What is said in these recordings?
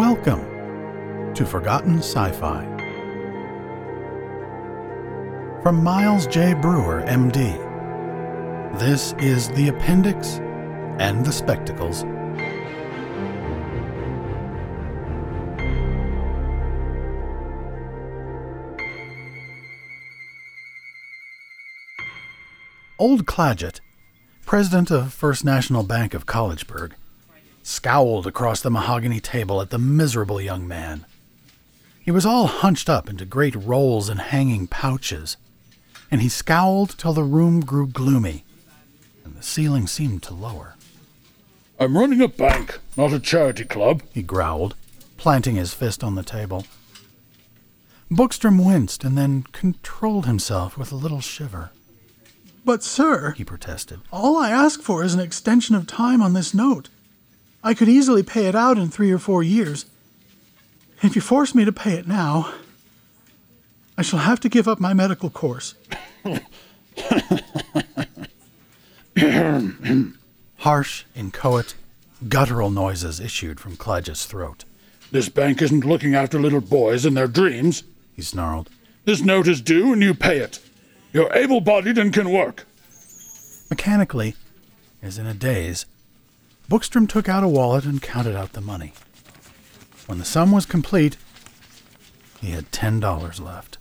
Welcome to Forgotten Sci Fi. From Miles J. Breuer, MD. This is The Appendix and the Spectacles. Old Clagett, president of First National Bank of Collegeburg, scowled across the mahogany table at the miserable young man. He was all hunched up into great rolls and hanging pouches, and he scowled till the room grew gloomy, and the ceiling seemed to lower. I'm running a bank, not a charity club. He growled, planting his fist on the table. Bookstrom winced and then controlled himself with a little shiver. But, sir, He protested. all I ask for is an extension of time on this note. I could easily pay it out in three or four years. If you force me to pay it now, I shall have to give up my medical course. Harsh, inchoate, guttural noises issued from Clagett's throat. This bank isn't looking after little boys and their dreams. He snarled. This note is due and you pay it. You're able bodied and can work. Mechanically, as in a daze, Bookstrom took out a wallet and counted out the money. When the sum was complete, he had ten dollars left.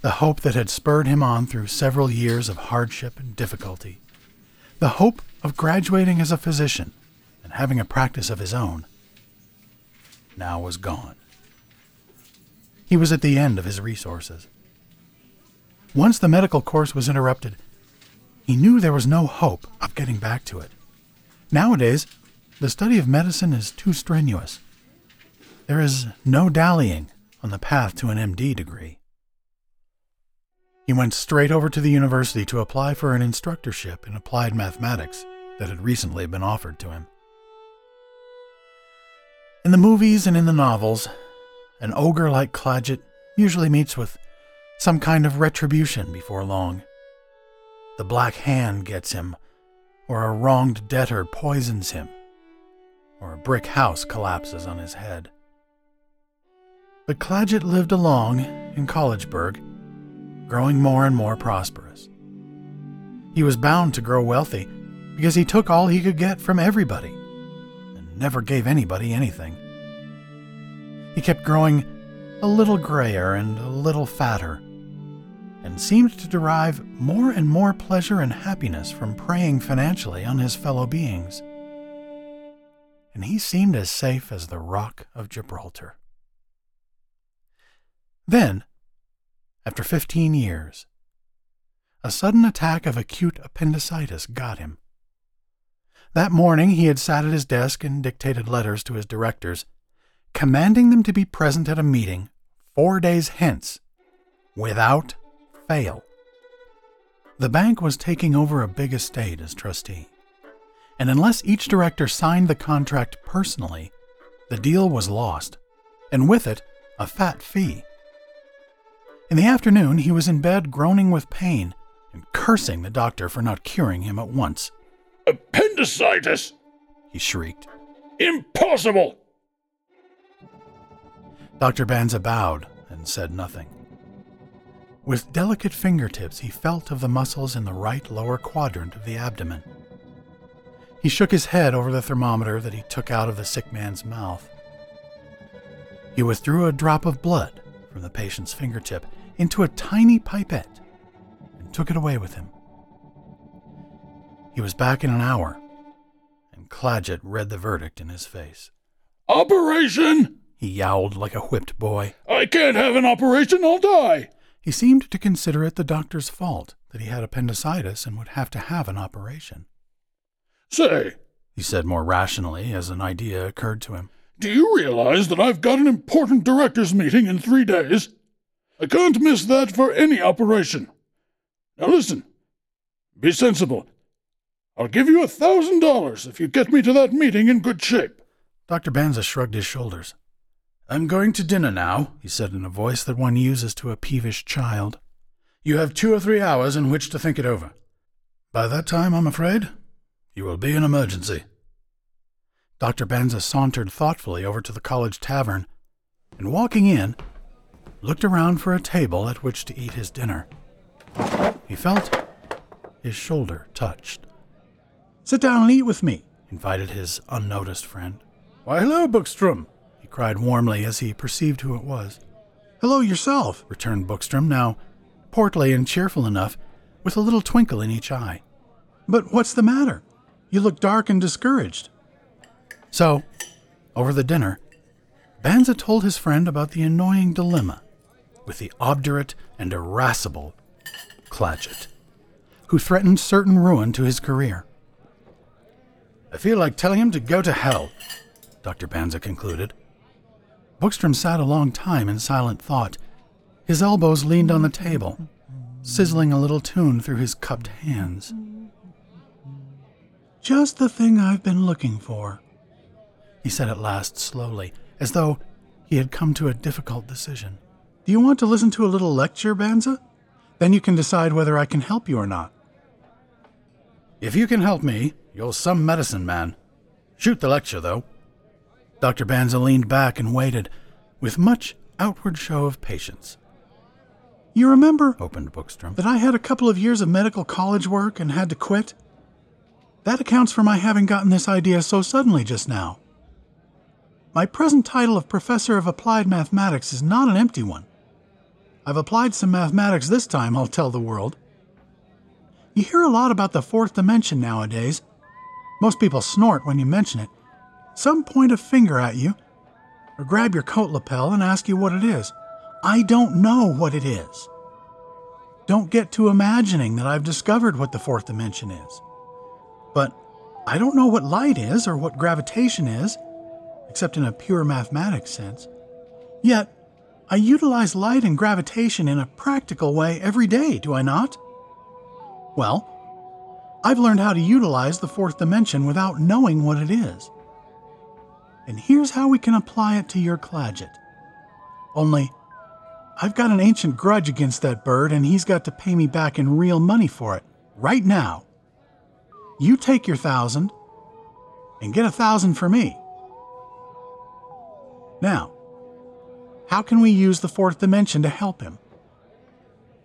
The hope that had spurred him on through several years of hardship and difficulty, the hope of graduating as a physician and having a practice of his own, now was gone. He was at the end of his resources. Once the medical course was interrupted, he knew there was no hope of getting back to it. Nowadays, the study of medicine is too strenuous. There is no dallying on the path to an MD degree. He went straight over to the university to apply for an instructorship in applied mathematics that had recently been offered to him. In the movies and in the novels, an ogre like Clagett usually meets with some kind of retribution before long. The Black Hand gets him, or a wronged debtor poisons him, or a brick house collapses on his head. But Clagett lived along in Collegeburg, growing more and more prosperous. He was bound to grow wealthy because he took all he could get from everybody and never gave anybody anything. He kept growing a little grayer and a little fatter and seemed to derive more and more pleasure and happiness from preying financially on his fellow beings. And he seemed as safe as the rock of Gibraltar. Then, after 15 years, a sudden attack of acute appendicitis got him. That morning he had sat at his desk and dictated letters to his directors, commanding them to be present at a meeting four days hence, without fail. The bank was taking over a big estate as trustee, and unless each director signed the contract personally, the deal was lost, and with it, a fat fee. In the afternoon, he was in bed groaning with pain and cursing the doctor for not curing him at once. Appendicitis! He shrieked. Impossible! Dr. Banza bowed and said nothing. With delicate fingertips, he felt of the muscles in the right lower quadrant of the abdomen. He shook his head over the thermometer that he took out of the sick man's mouth. He withdrew a drop of blood from the patient's fingertip into a tiny pipette and took it away with him. He was back in an hour, and Clagett read the verdict in his face. Operation! He yowled like a whipped boy. I can't have an operation, I'll die! He seemed to consider it the doctor's fault that he had appendicitis and would have to have an operation. Say, He said more rationally as an idea occurred to him. do you realize that I've got an important directors' meeting in three days? I can't miss that for any operation. Now listen, be sensible. I'll give you a thousand dollars if you get me to that meeting in good shape. Dr. Banza shrugged his shoulders. I'm going to dinner now, he said in a voice that one uses to a peevish child. You have two or three hours in which to think it over. By that time, I'm afraid, you will be an emergency. Dr. Banza sauntered thoughtfully over to the college tavern and, walking in, looked around for a table at which to eat his dinner. He felt his shoulder touched, Sit down and eat with me. invited his unnoticed friend. Why, hello, Bookstrom. Cried warmly as he perceived who it was. Hello yourself. Returned Bookstrom, now portly and cheerful enough, with a little twinkle in each eye. But what's the matter? You look dark and discouraged. So, over the dinner, Banza told his friend about the annoying dilemma with the obdurate and irascible Clagett, who threatened certain ruin to his career. I feel like telling him to go to hell, Dr. Banza concluded. Bookstrom sat a long time in silent thought. His elbows leaned on the table, sizzling a little tune through his cupped hands. Just the thing I've been looking for. He said at last slowly, as though he had come to a difficult decision. Do you want to listen to a little lecture, Banza? Then you can decide whether I can help you or not. If you can help me, you're some medicine man. Shoot the lecture, though. Dr. Banza leaned back and waited, with much outward show of patience. You remember Opened Bookstrom. that I had a couple of years of medical college work and had to quit? That accounts for my having gotten this idea so suddenly just now. My present title of Professor of Applied Mathematics is not an empty one. I've applied some mathematics this time, I'll tell the world. You hear a lot about the fourth dimension nowadays. Most people snort when you mention it. Some point a finger at you, or grab your coat lapel and ask you what it is. I don't know what it is. Don't get to imagining that I've discovered what the fourth dimension is. But I don't know what light is or what gravitation is, except in a pure mathematics sense. Yet, I utilize light and gravitation in a practical way every day, do I not? Well, I've learned how to utilize the fourth dimension without knowing what it is. And here's how we can apply it to your Clagett. Only, I've got an ancient grudge against that bird, and he's got to pay me back in real money for it, right now. You take your thousand, and get a thousand for me. Now, how can we use the fourth dimension to help him?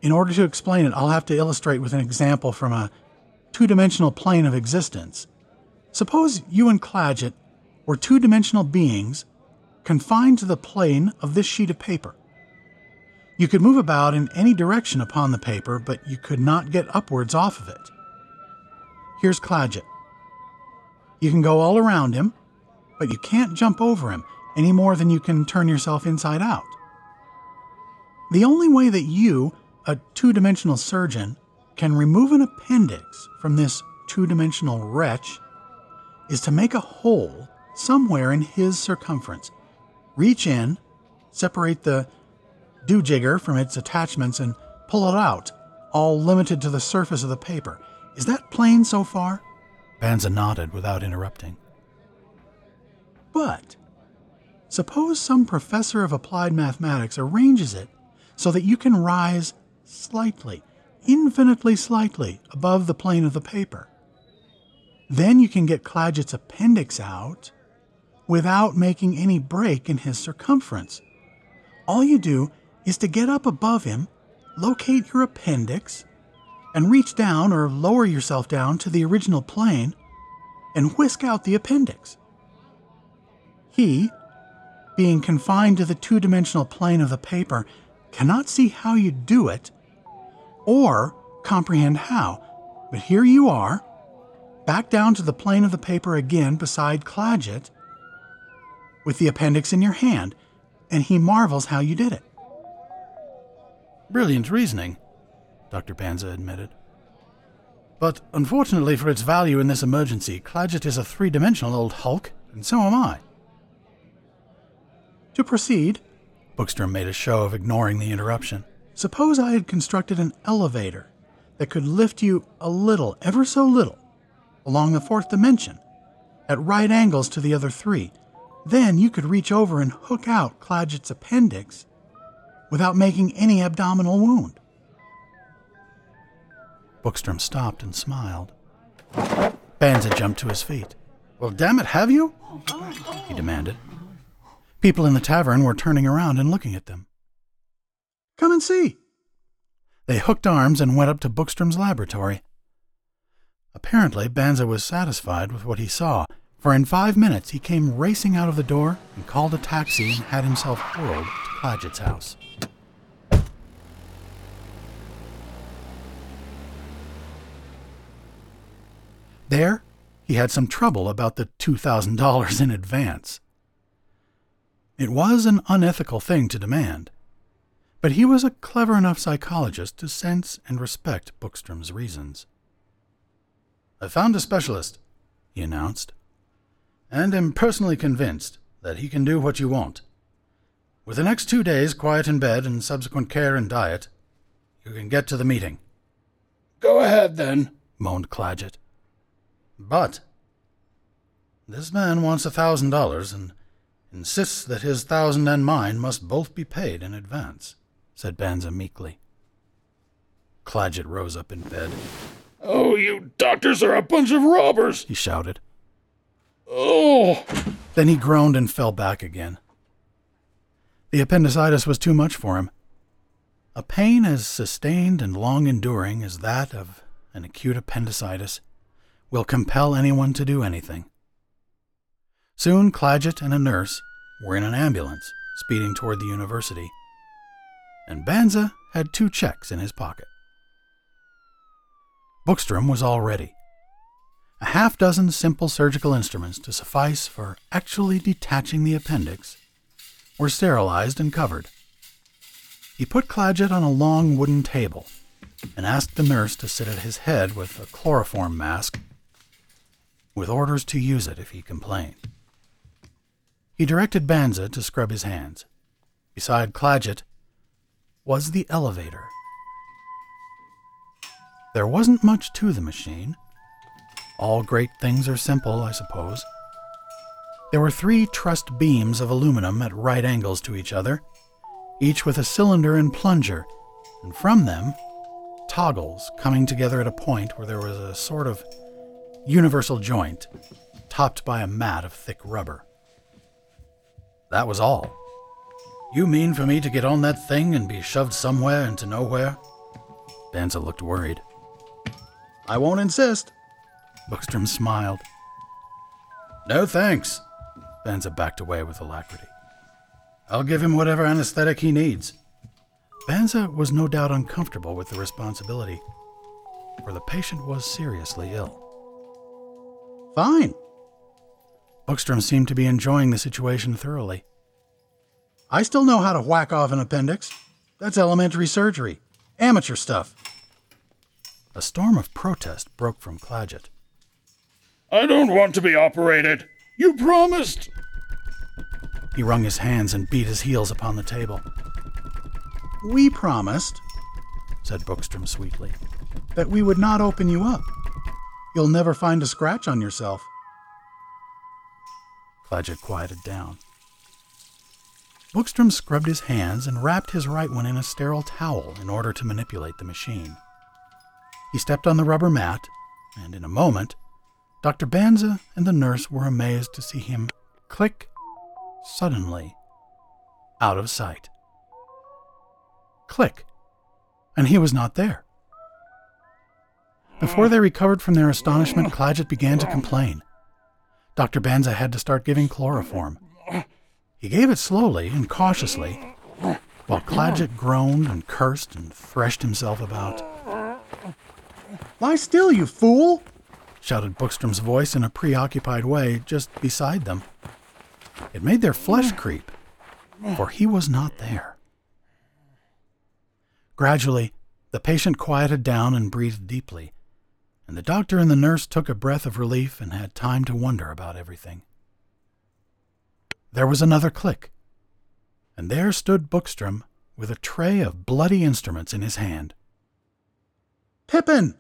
In order to explain it, I'll have to illustrate with an example from a two dimensional plane of existence. Suppose you and Clagett were two dimensional beings confined to the plane of this sheet of paper. You could move about in any direction upon the paper, but you could not get upwards off of it. Here's Clagett. You can go all around him, but you can't jump over him any more than you can turn yourself inside out. The only way that you, a two dimensional surgeon, can remove an appendix from this two dimensional wretch is to make a hole somewhere in his circumference. Reach in, separate the dewjigger from its attachments, and pull it out, all limited to the surface of the paper. Is that plain so far? Banza nodded without interrupting. But suppose some professor of applied mathematics arranges it so that you can rise slightly, infinitely slightly above the plane of the paper. Then you can get Clagett's appendix out without making any break in his circumference. All you do is to get up above him, locate your appendix, and reach down or lower yourself down to the original plane and whisk out the appendix. He, being confined to the two dimensional plane of the paper, cannot see how you do it or comprehend how. But here you are, back down to the plane of the paper again beside Clagett, with the appendix in your hand, and he marvels how you did it. Brilliant reasoning, Dr. Banza admitted. But unfortunately for its value in this emergency, Clagett is a three dimensional old hulk, and so am I. To proceed, Bookstrom made a show of ignoring the interruption. suppose I had constructed an elevator that could lift you a little, ever so little, along the fourth dimension, at right angles to the other three. Then you could reach over and hook out Clagett's appendix without making any abdominal wound. Bookstrom stopped and smiled. Banza jumped to his feet. Well, damn it, have you? He demanded. People in the tavern were turning around and looking at them. Come and see. They hooked arms and went up to Bookstrom's laboratory. Apparently, Banza was satisfied with what he saw, for in five minutes he came racing out of the door and called a taxi and had himself hurled to Cladgett's house. There, he had some trouble about the $2,000 in advance. It was an unethical thing to demand, but he was a clever enough psychologist to sense and respect Bookstrom's reasons. I found a specialist, he announced, and am personally convinced that he can do what you want. With the next two days quiet in bed and subsequent care and diet, you can get to the meeting. Go ahead, then, moaned Cladgett. But this man wants a thousand dollars and insists that his thousand and mine must both be paid in advance, said Banza meekly. Cladgett rose up in bed. Oh, you doctors are a bunch of robbers, he shouted. Oh! Then he groaned and fell back again. The appendicitis was too much for him. A pain as sustained and long enduring as that of an acute appendicitis will compel anyone to do anything. Soon Cladgett and a nurse were in an ambulance speeding toward the university, and Banza had two checks in his pocket. Bookstrom was all ready. A half dozen simple surgical instruments to suffice for actually detaching the appendix were sterilized and covered. He put Cladgett on a long wooden table and asked the nurse to sit at his head with a chloroform mask with orders to use it if he complained. He directed Banza to scrub his hands. Beside Cladgett was the elevator. There wasn't much to the machine. All great things are simple, I suppose. There were three trussed beams of aluminum at right angles to each other, each with a cylinder and plunger, and from them, toggles coming together at a point where there was a sort of universal joint, topped by a mat of thick rubber. That was all. You mean for me to get on that thing and be shoved somewhere into nowhere? Banza looked worried. I won't insist. Bookstrom smiled. No thanks. Banza backed away with alacrity. I'll give him whatever anesthetic he needs. Banza was no doubt uncomfortable with the responsibility, for the patient was seriously ill. Fine. Bookstrom seemed to be enjoying the situation thoroughly. I still know how to whack off an appendix. That's elementary surgery. Amateur stuff. A storm of protest broke from Cladgett. I don't want to be operated. You promised. He wrung his hands and beat his heels upon the table. We promised, said Bookstrom sweetly, that we would not open you up. You'll never find a scratch on yourself. Cladgett quieted down. Bookstrom scrubbed his hands and wrapped his right one in a sterile towel in order to manipulate the machine. He stepped on the rubber mat, and in a moment, Dr. Banza and the nurse were amazed to see him click suddenly out of sight. Click, and he was not there. Before they recovered from their astonishment, Cladgett began to complain. Dr. Banza had to start giving chloroform. He gave it slowly and cautiously, while Cladgett groaned and cursed and threshed himself about. Lie still, you fool! Shouted Bookstrom's voice in a preoccupied way just beside them. It made their flesh creep, for he was not there. Gradually, the patient quieted down and breathed deeply and the doctor and the nurse took a breath of relief and had time to wonder about everything. There was another click, and there stood Bookstrom with a tray of bloody instruments in his hand. Pippin!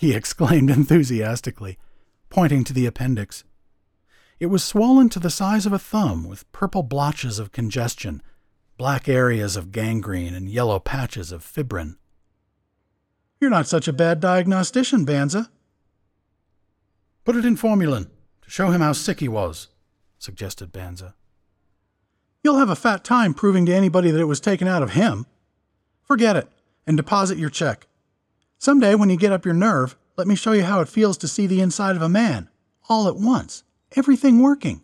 He exclaimed enthusiastically, pointing to the appendix. It was swollen to the size of a thumb with purple blotches of congestion, black areas of gangrene, and yellow patches of fibrin. You're not such a bad diagnostician, Banza. Put it in formalin to show him how sick he was, suggested Banza. You'll have a fat time proving to anybody that it was taken out of him. Forget it and deposit your check. Someday, when you get up your nerve, let me show you how it feels to see the inside of a man, all at once, everything working.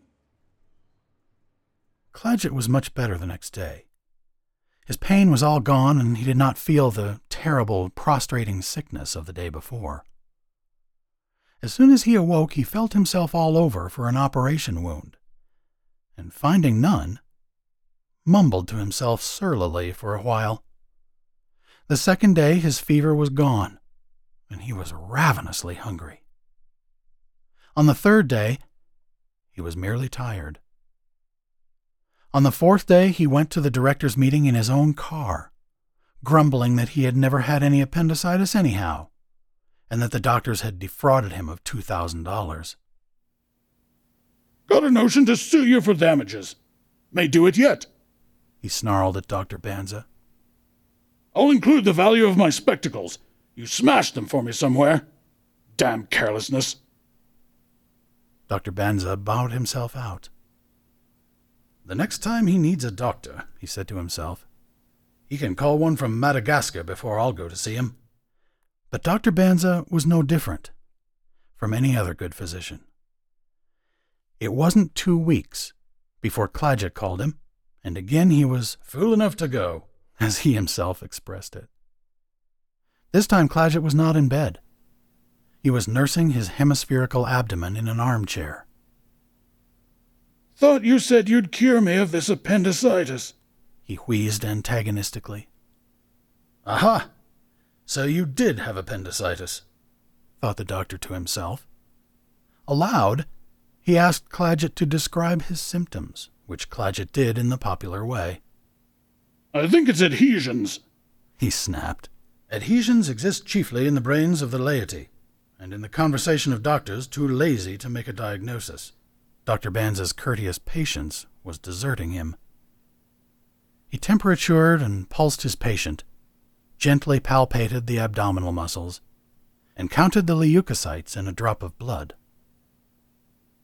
Claggett was much better the next day. His pain was all gone, and he did not feel the terrible, prostrating sickness of the day before. As soon as he awoke, he felt himself all over for an operation wound, and finding none, mumbled to himself surlily for a while. The second day, his fever was gone, and he was ravenously hungry. On the third day, he was merely tired. On the fourth day, he went to the directors' meeting in his own car, grumbling that he had never had any appendicitis anyhow, and that the doctors had defrauded him of $2,000. Got a notion to sue you for damages. May do it yet. He snarled at Dr. Banza. I'll include the value of my spectacles. You smashed them for me somewhere. Damn carelessness. Dr. Banza bowed himself out. The next time he needs a doctor, he said to himself, he can call one from Madagascar before I'll go to see him. But Dr. Banza was no different from any other good physician. It wasn't two weeks before Claggett called him, and again he was fool enough to go, as he himself expressed it. This time Claggett was not in bed. He was nursing his hemispherical abdomen in an armchair. Thought you said you'd cure me of this appendicitis. He wheezed antagonistically. Aha! So you did have appendicitis, thought the doctor to himself. Aloud, he asked Claggett to describe his symptoms, which Claggett did in the popular way. I think it's adhesions, he snapped. Adhesions exist chiefly in the brains of the laity, and in the conversation of doctors too lazy to make a diagnosis. Dr. Banza's courteous patience was deserting him. He temperatured and pulsed his patient, gently palpated the abdominal muscles, and counted the leukocytes in a drop of blood.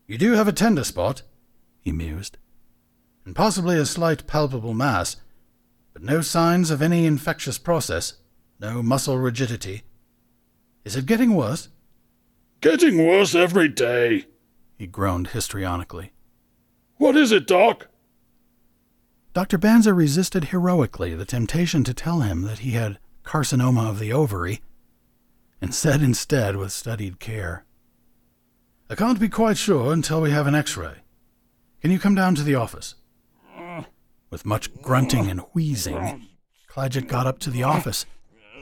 You do have a tender spot, he mused, and possibly a slight palpable mass, but no signs of any infectious process, no muscle rigidity. Is it getting worse? Getting worse every day, he groaned histrionically. What is it, Doc? Dr. Banza resisted heroically the temptation to tell him that he had carcinoma of the ovary, and said instead with studied care, I can't be quite sure until we have an x ray. Can you come down to the office? With much grunting and wheezing, Claggett got up to the office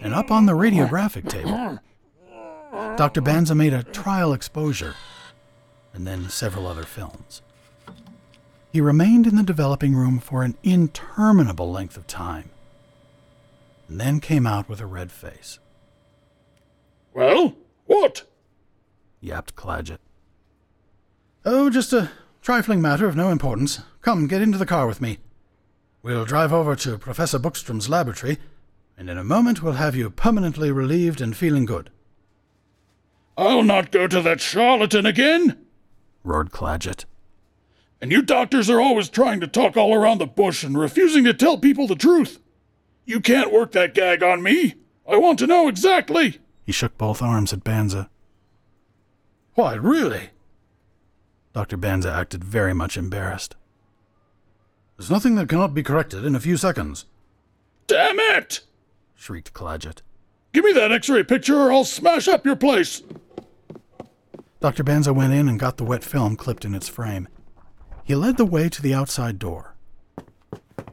and up on the radiographic table. Dr. Banza made a trial exposure and then several other films. He remained in the developing room for an interminable length of time, and then came out with a red face. Well, what? yapped Claggett. Oh, just a trifling matter of no importance. Come, get into the car with me. We'll drive over to Professor Bookstrom's laboratory, and in a moment we'll have you permanently relieved and feeling good. I'll not go to that charlatan again, roared Claggett. And you doctors are always trying to talk all around the bush and refusing to tell people the truth. You can't work that gag on me. I want to know exactly. He shook both arms at Banza. Why, really? Dr. Banza acted very much embarrassed. There's nothing that cannot be corrected in a few seconds. Damn it! shrieked Claggett. Give me that x ray picture or I'll smash up your place. Dr. Banza went in and got the wet film clipped in its frame. He led the way to the outside door.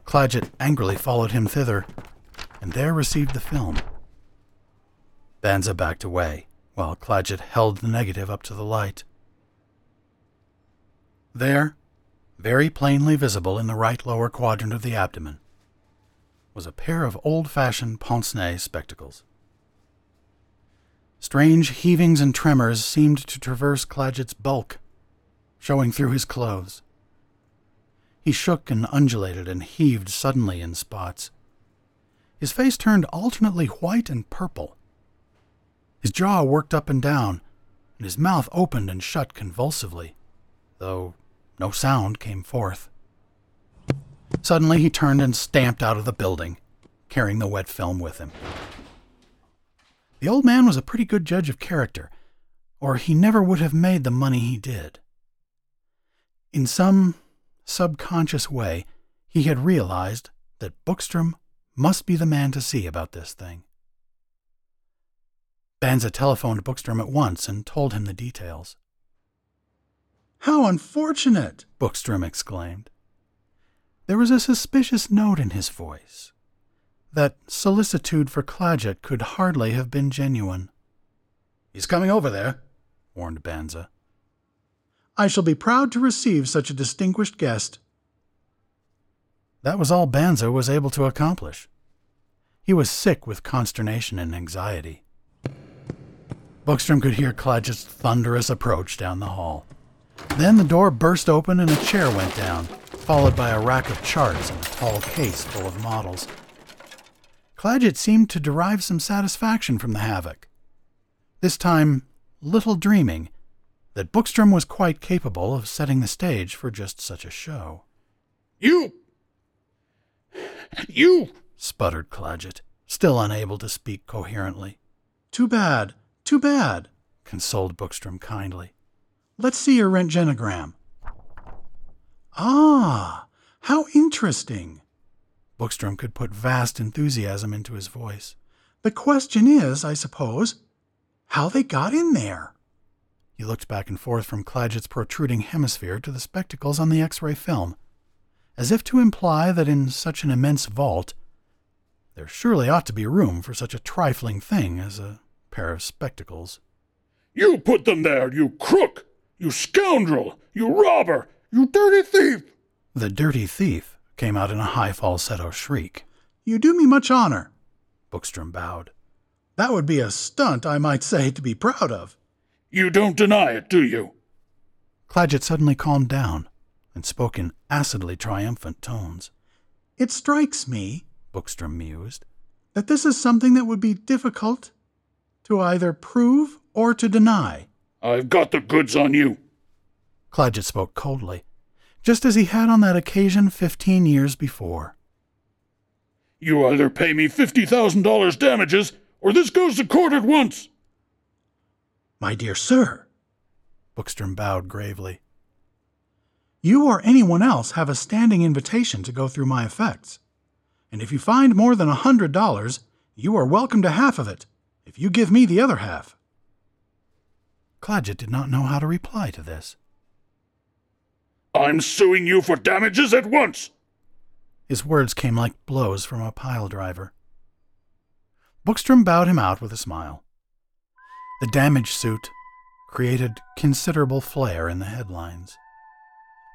Claggett angrily followed him thither, and there received the film. Banza backed away, while Claggett held the negative up to the light. There, very plainly visible in the right lower quadrant of the abdomen, was a pair of old fashioned pince nez spectacles. Strange heavings and tremors seemed to traverse Cladgett's bulk, showing through his clothes. He shook and undulated and heaved suddenly in spots. His face turned alternately white and purple. His jaw worked up and down, and his mouth opened and shut convulsively. though no sound came forth. Suddenly he turned and stamped out of the building, carrying the wet film with him. The old man was a pretty good judge of character, or he never would have made the money he did. In some subconscious way, he had realized that Bookstrom must be the man to see about this thing. Banza telephoned Bookstrom at once and told him the details. How unfortunate! Bookstrom exclaimed. There was a suspicious note in his voice. That solicitude for Claggett could hardly have been genuine. He's coming over there, warned Banza. I shall be proud to receive such a distinguished guest. That was all Banza was able to accomplish. He was sick with consternation and anxiety. Bookstrom could hear Cladgett's thunderous approach down the hall. Then the door burst open and a chair went down, followed by a rack of charts and a tall case full of models. Claggett seemed to derive some satisfaction from the havoc. This time, little dreaming that Bookstrom was quite capable of setting the stage for just such a show. You. You. sputtered Claggett, still unable to speak coherently. Too bad, too bad, consoled Bookstrom kindly. Let's see your roentgenogram. Ah, how interesting. Bookstrom could put vast enthusiasm into his voice. The question is, I suppose, how they got in there. He looked back and forth from Cladgett's protruding hemisphere to the spectacles on the X ray film, as if to imply that in such an immense vault there surely ought to be room for such a trifling thing as a pair of spectacles. You put them there, you crook! You scoundrel! You robber! You dirty thief! The dirty thief came out in a high falsetto shriek. You do me much honor. Bookstrom bowed. That would be a stunt, I might say, to be proud of. You don't deny it, do you? Claggett suddenly calmed down and spoke in acidly triumphant tones. It strikes me, Bookstrom mused, that this is something that would be difficult to either prove or to deny. I've got the goods on you. Claggett spoke coldly, just as he had on that occasion fifteen years before. You either pay me $50,000 damages, or this goes to court at once. My dear sir, Bookstrom bowed gravely. You or anyone else have a standing invitation to go through my effects. And if you find more than a hundred dollars, you are welcome to half of it, if you give me the other half. Claggett did not know how to reply to this. I'm suing you for damages at once. His words came like blows from a pile driver. Bookstrom bowed him out with a smile. The damage suit created considerable flair in the headlines.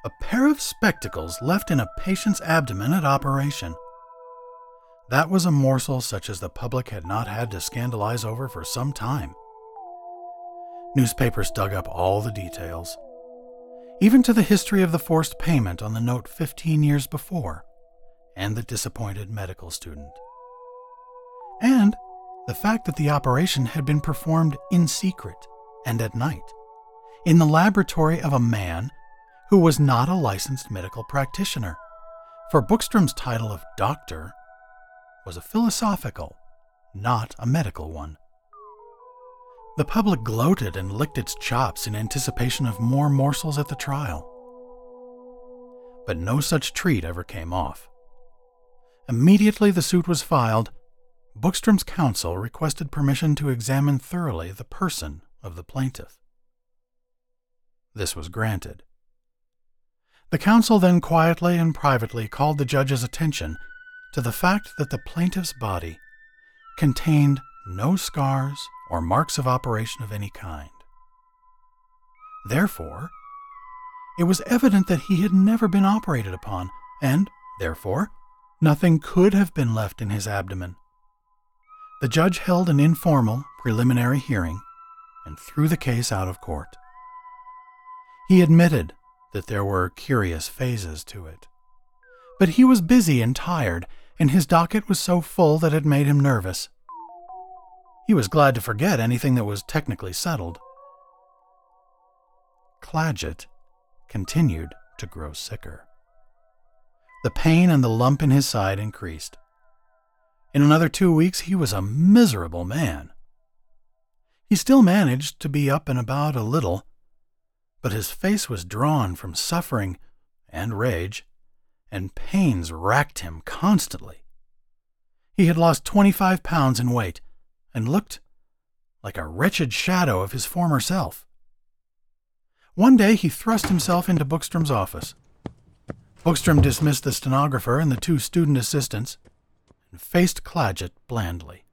A pair of spectacles left in a patient's abdomen at operation. That was a morsel such as the public had not had to scandalize over for some time. Newspapers dug up all the details, even to the history of the forced payment on the note 15 years before, and the disappointed medical student. And the fact that the operation had been performed in secret and at night, in the laboratory of a man who was not a licensed medical practitioner, for Bookstrom's title of doctor was a philosophical, not a medical one. The public gloated and licked its chops in anticipation of more morsels at the trial. But no such treat ever came off. Immediately the suit was filed, Bookstrom's counsel requested permission to examine thoroughly the person of the plaintiff. This was granted. The counsel then quietly and privately called the judge's attention to the fact that the plaintiff's body contained no scars or marks of operation of any kind. Therefore, it was evident that he had never been operated upon, and, therefore, nothing could have been left in his abdomen. The judge held an informal, preliminary hearing and threw the case out of court. He admitted that there were curious phases to it. But he was busy and tired, and his docket was so full that it made him nervous. He was glad to forget anything that was technically settled. Claggett continued to grow sicker. The pain and the lump in his side increased. In another two weeks, he was a miserable man. He still managed to be up and about a little, but his face was drawn from suffering and rage, and pains racked him constantly. He had lost 25 pounds in weight and looked like a wretched shadow of his former self. One day he thrust himself into Bookstrom's office. Bookstrom dismissed the stenographer and the two student assistants and faced Claggett blandly.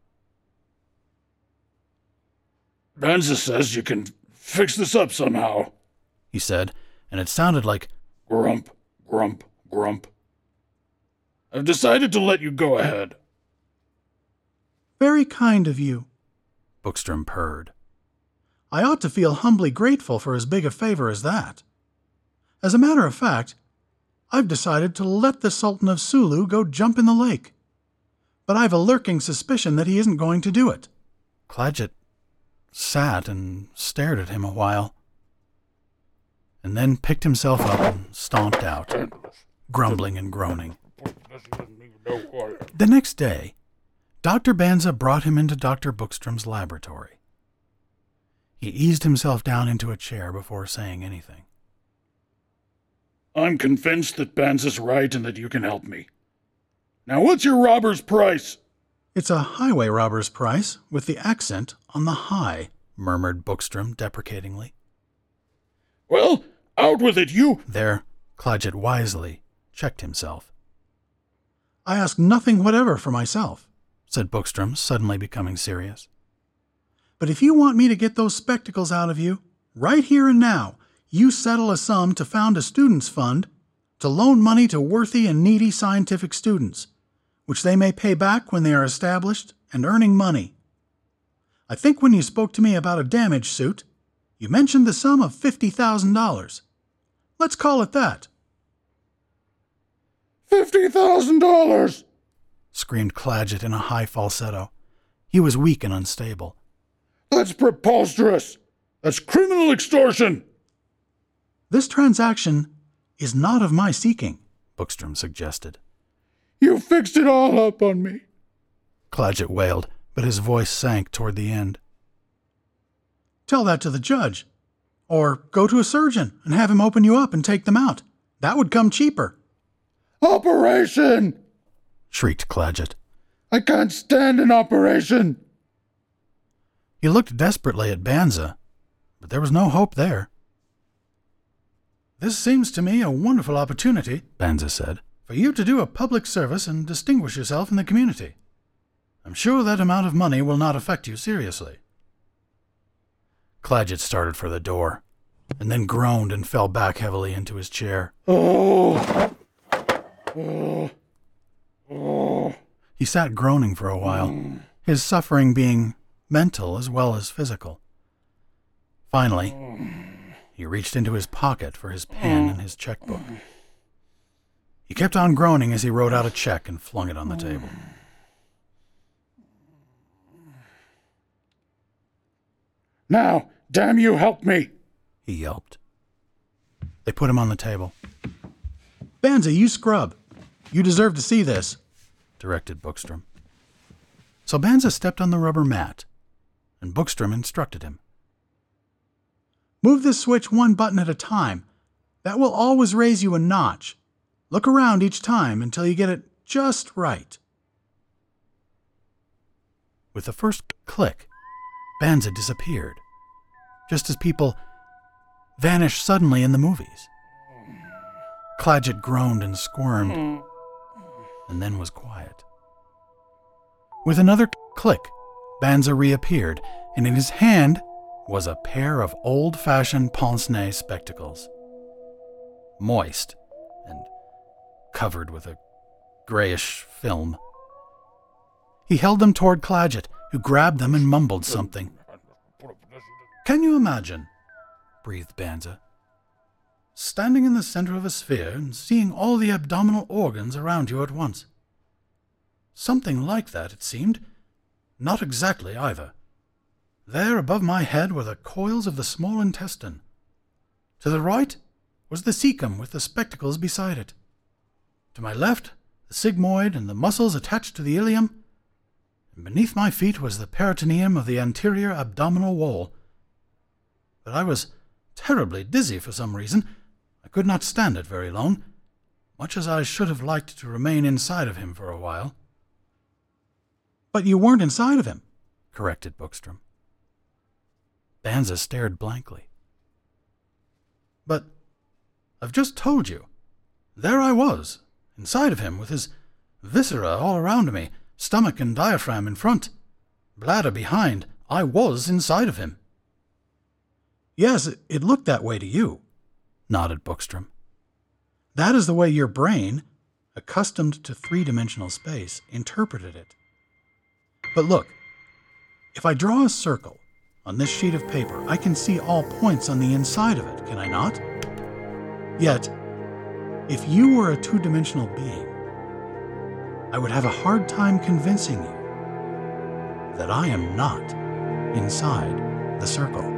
Banza says you can fix this up somehow, he said, and it sounded like grump, grump, grump. I've decided to let you go ahead. Very kind of you. Bookstrom purred. I ought to feel humbly grateful for as big a favor as that. As a matter of fact, I've decided to let the Sultan of Sulu go jump in the lake. But I've a lurking suspicion that he isn't going to do it. Claggett sat and stared at him a while, and then picked himself up and stomped out, grumbling and groaning. The next day, Dr. Banza brought him into Dr. Bookstrom's laboratory. He eased himself down into a chair before saying anything. I'm convinced that Banza's right and that you can help me. Now, what's your robber's price? It's a highway robber's price, with the accent on the high, murmured Bookstrom deprecatingly. Well, out with it, you! There, Claggett wisely checked himself. I ask nothing whatever for myself, said Bookstrom, suddenly becoming serious. But if you want me to get those spectacles out of you, right here and now, you settle a sum to found a students' fund to loan money to worthy and needy scientific students, which they may pay back when they are established and earning money. I think when you spoke to me about a damage suit, you mentioned the sum of $50,000. Let's call it that. $50,000! Screamed Claggett in a high falsetto. He was weak and unstable. That's preposterous! That's criminal extortion! This transaction is not of my seeking, Bookstrom suggested. You fixed it all up on me. Claggett wailed, but his voice sank toward the end. Tell that to the judge. Or go to a surgeon and have him open you up and take them out. That would come cheaper. Operation! Shrieked Claggett. I can't stand an operation. He looked desperately at Banza, but there was no hope there. This seems to me a wonderful opportunity, Banza said, for you to do a public service and distinguish yourself in the community. I'm sure that amount of money will not affect you seriously. Claggett started for the door, and then groaned and fell back heavily into his chair. Oh. Oh. Oh. He sat groaning for a while, his suffering being mental as well as physical. Finally, he reached into his pocket for his pen and his checkbook. He kept on groaning as he wrote out a check and flung it on the table. Now, damn you, help me! He yelped. They put him on the table. Banza, you scrub. You deserve to see this, directed Bookstrom. So Banza stepped on the rubber mat, and Bookstrom instructed him. Move this switch one button at a time. That will always raise you a notch. Look around each time until you get it just right. With the first click, Banza disappeared, just as people vanish suddenly in the movies. Claggett groaned and squirmed, and then was quiet. With another click, Banza reappeared, and in his hand was a pair of old fashioned pince nez spectacles, moist and covered with a grayish film. He held them toward Claggett, who grabbed them and mumbled something. Can you imagine? breathed Banza. Standing in the center of a sphere and seeing all the abdominal organs around you at once. Something like that, it seemed. Not exactly, either. There above my head were the coils of the small intestine. To the right was the cecum with the spectacles beside it. To my left, the sigmoid and the muscles attached to the ilium, and beneath my feet was the peritoneum of the anterior abdominal wall. But I was terribly dizzy for some reason. Could not stand it very long, much as I should have liked to remain inside of him for a while. But you weren't inside of him, corrected Bookstrom. Banza stared blankly. But I've just told you. There I was, inside of him, with his viscera all around me, stomach and diaphragm in front, bladder behind. I was inside of him. Yes, it looked that way to you, nodded Bookstrom. That is the way your brain, accustomed to three dimensional space, interpreted it. But look, if I draw a circle on this sheet of paper, I can see all points on the inside of it, can I not? Yet, if you were a two dimensional being, I would have a hard time convincing you that I am not inside the circle.